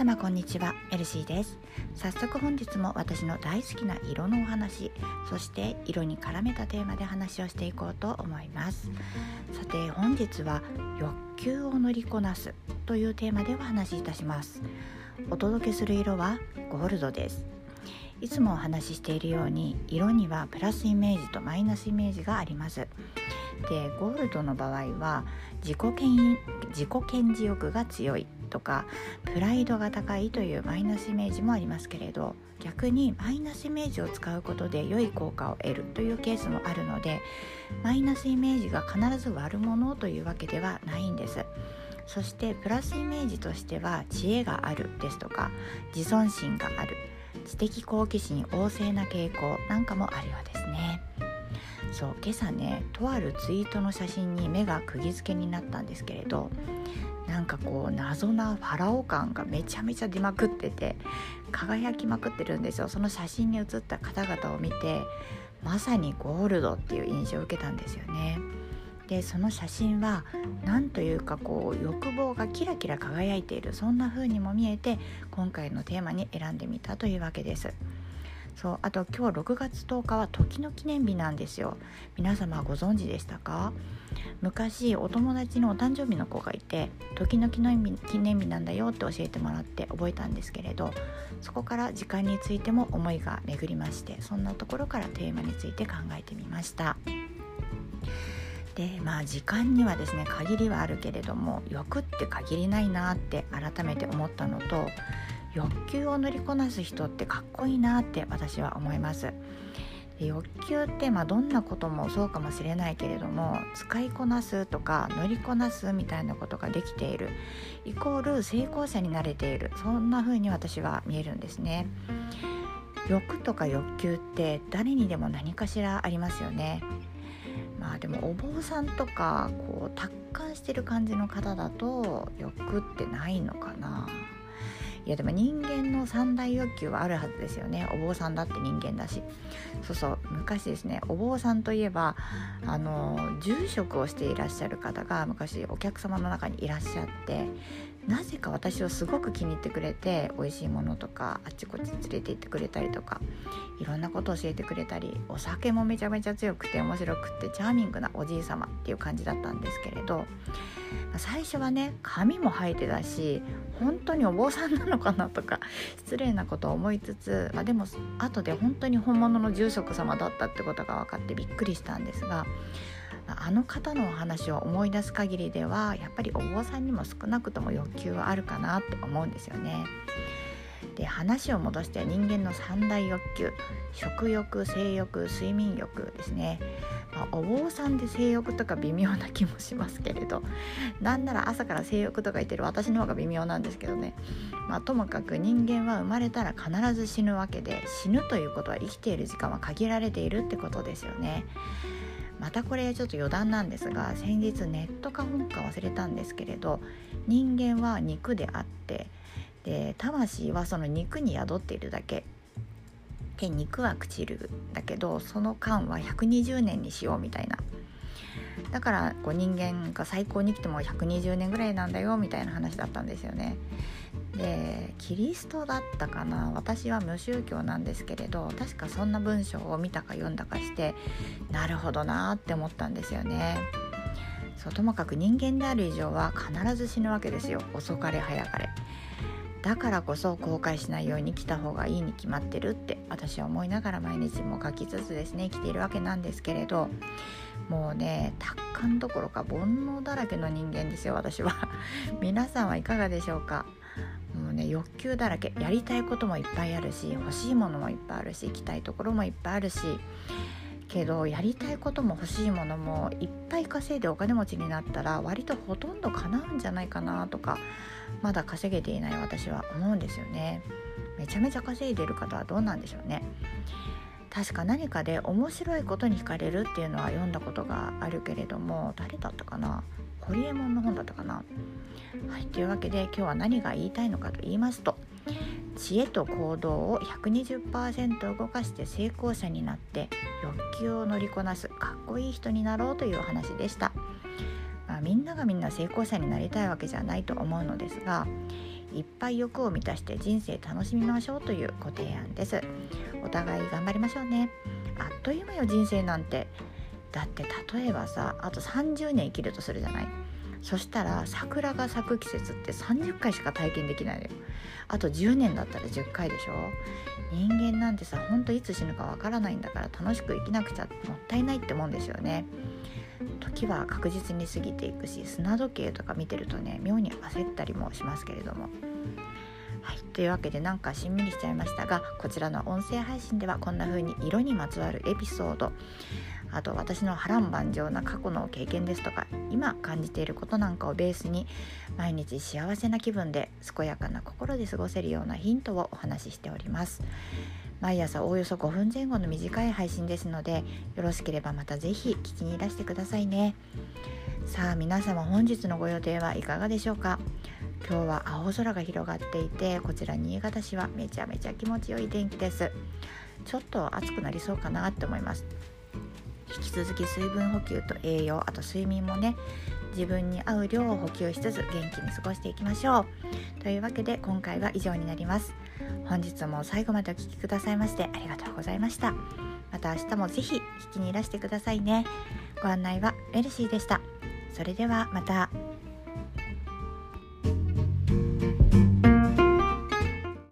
様こんにちは。エルシーです。早速本日も私の大好きな色のお話そして色に絡めたテーマで話をしていこうと思います。さて本日は欲求を乗りこなすというテーマでお話しいたします。お届けする色はゴールドです。いつもお話ししているように色にはプラスイメージとマイナスイメージがあります。でゴールドの場合は自己顕自己顕示欲が強いとかプライドが高いというマイナスイメージもありますけれど逆にマイナスイメージを使うことで良い効果を得るというケースもあるのでマイナスイメージが必ず悪者というわけではないんです。そしてプラスイメージとしては知恵があるですとか自尊心がある知的好奇心旺盛な傾向なんかもあるようです。そう今朝ねとあるツイートの写真に目が釘付けになったんですけれどなんかこう謎なファラオ感がめちゃめちゃ出まくってて輝きまくってるんですよその写真に写った方々を見てまさにゴールドっていう印象を受けたんですよね。でその写真は何というかこう欲望がキラキラ輝いているそんな風にも見えて今回のテーマに選んでみたというわけです。そうあと今日6月10日は時の記念日なんですよ。皆様ご存知でしたか？昔お友達のお誕生日の子がいて時の記念日記念日なんだよって教えてもらって覚えたんですけれどそこから時間についても思いが巡りましてそんなところからテーマについて考えてみました。でまあ時間にはですね限りはあるけれども欲って限りないなって改めて思ったのと欲求を乗りこなす人ってかっこいいなって私は思います。欲求ってまあどんなこともそうかもしれないけれども使いこなすとか乗りこなすみたいなことができているイコール成功者になれているそんな風に私は見えるんですね。欲とか欲求って誰にでも何かしらありますよね。まあでもお坊さんとかこう達観してる感じの方だと欲ってないのかな。いやでも人間の三大欲求はあるはずですよね。お坊さんだって人間だし。そうそう。昔ですねお坊さんといえばあの住職をしていらっしゃる方が昔お客様の中にいらっしゃってなぜか私をすごく気に入ってくれて美味しいものとかあっちこっち連れて行ってくれたりとかいろんなことを教えてくれたりお酒もめちゃめちゃ強くて面白くてチャーミングなおじい様っていう感じだったんですけれど最初はね髪も生えてたし本当にお坊さんなのかなとか失礼なことを思いつつ、まあ、でも後で本当に本物の住職様だったってことが分かってびっくりしたんですがあの方のお話を思い出す限りではやっぱりお坊さんにも少なくとも欲求はあるかなと思うんですよね。で話を戻して人間の三大欲求食欲性欲睡眠欲ですね、まあ、お坊さんで性欲とか微妙な気もしますけれどなんなら朝から性欲とか言ってる私の方が微妙なんですけどね、まあ、ともかく人間は生まれたら必ず死ぬわけで死ぬということは生きている時間は限られているってことですよね。またこれちょっと余談なんですが先日ネットか本か忘れたんですけれど人間は肉であってで魂はその肉に宿っているだけで肉は朽ちるだけどその間は120年にしようみたいなだからこう人間が最高に来ても120年ぐらいなんだよみたいな話だったんですよね。でキリストだったかな私は無宗教なんですけれど確かそんな文章を見たか読んだかしてなるほどなって思ったんですよね。そうともかく人間である以上は必ず死ぬわけですよ遅かれ早かれ。だからこそ後悔しないように来た方がいいに決まってるって私は思いながら毎日も書きつつですね生きているわけなんですけれどもうね達観どころか煩悩だらけの人間ですよ私は皆さんはいかがでしょうか？もうね欲求だらけ。やりたいこともいっぱいあるし欲しいものもいっぱいあるし行きたいところもいっぱいあるし。けどやりたいことも欲しいものもいっぱい稼いでお金持ちになったら割とほとんど叶うんじゃないかなとかまだ稼げていない私は思うんですよね。めちゃめちゃ稼いでる方はどうなんでしょうね。確か何かで面白いことに惹かれるっていうのは読んだことがあるけれども誰だったかな？ホリエモンの本だったかな？はいというわけで今日は何が言いたいのかと言いますと知恵と行動を120%動かして成功者になって欲求を乗りこなすかっこいい人になろうというお話でした、まあ、みんながみんな成功者になりたいわけじゃないと思うのですがいっぱい欲を満たして人生楽しみましょうというご提案です。お互い頑張りましょうね。あっという間よ人生なんて。だって例えばさあと30年生きるとするじゃない？そしたら桜が咲く季節って30回しか体験できないのよ。あと10年だったら10回でしょ？人間なんてさほんといつ死ぬかわからないんだから楽しく生きなくちゃもったいないってもんですよね。時は確実に過ぎていくし砂時計とか見てるとね妙に焦ったりもしますけれども。はい、というわけでなんかしんみりしちゃいましたがこちらの音声配信ではこんな風に色にまつわるエピソードあと私の波乱万丈な過去の経験ですとか今感じていることなんかをベースに毎日幸せな気分で健やかな心で過ごせるようなヒントをお話ししております。毎朝おおよそ5分前後の短い配信ですのでよろしければまた是非聞きにいらしてくださいね。さあ皆様本日のご予定はいかがでしょうか？今日は青空が広がっていてこちら新潟市はめちゃめちゃ気持ちよい天気です。ちょっと暑くなりそうかなって思います。引き続き水分補給と栄養あと睡眠もね自分に合う量を補給しつつ元気に過ごしていきましょう。というわけで今回は以上になります。本日も最後までお聴きくださいましてありがとうございました。また明日も是非聞きにいらしてくださいね。ご案内はメルシーでした。それではまた。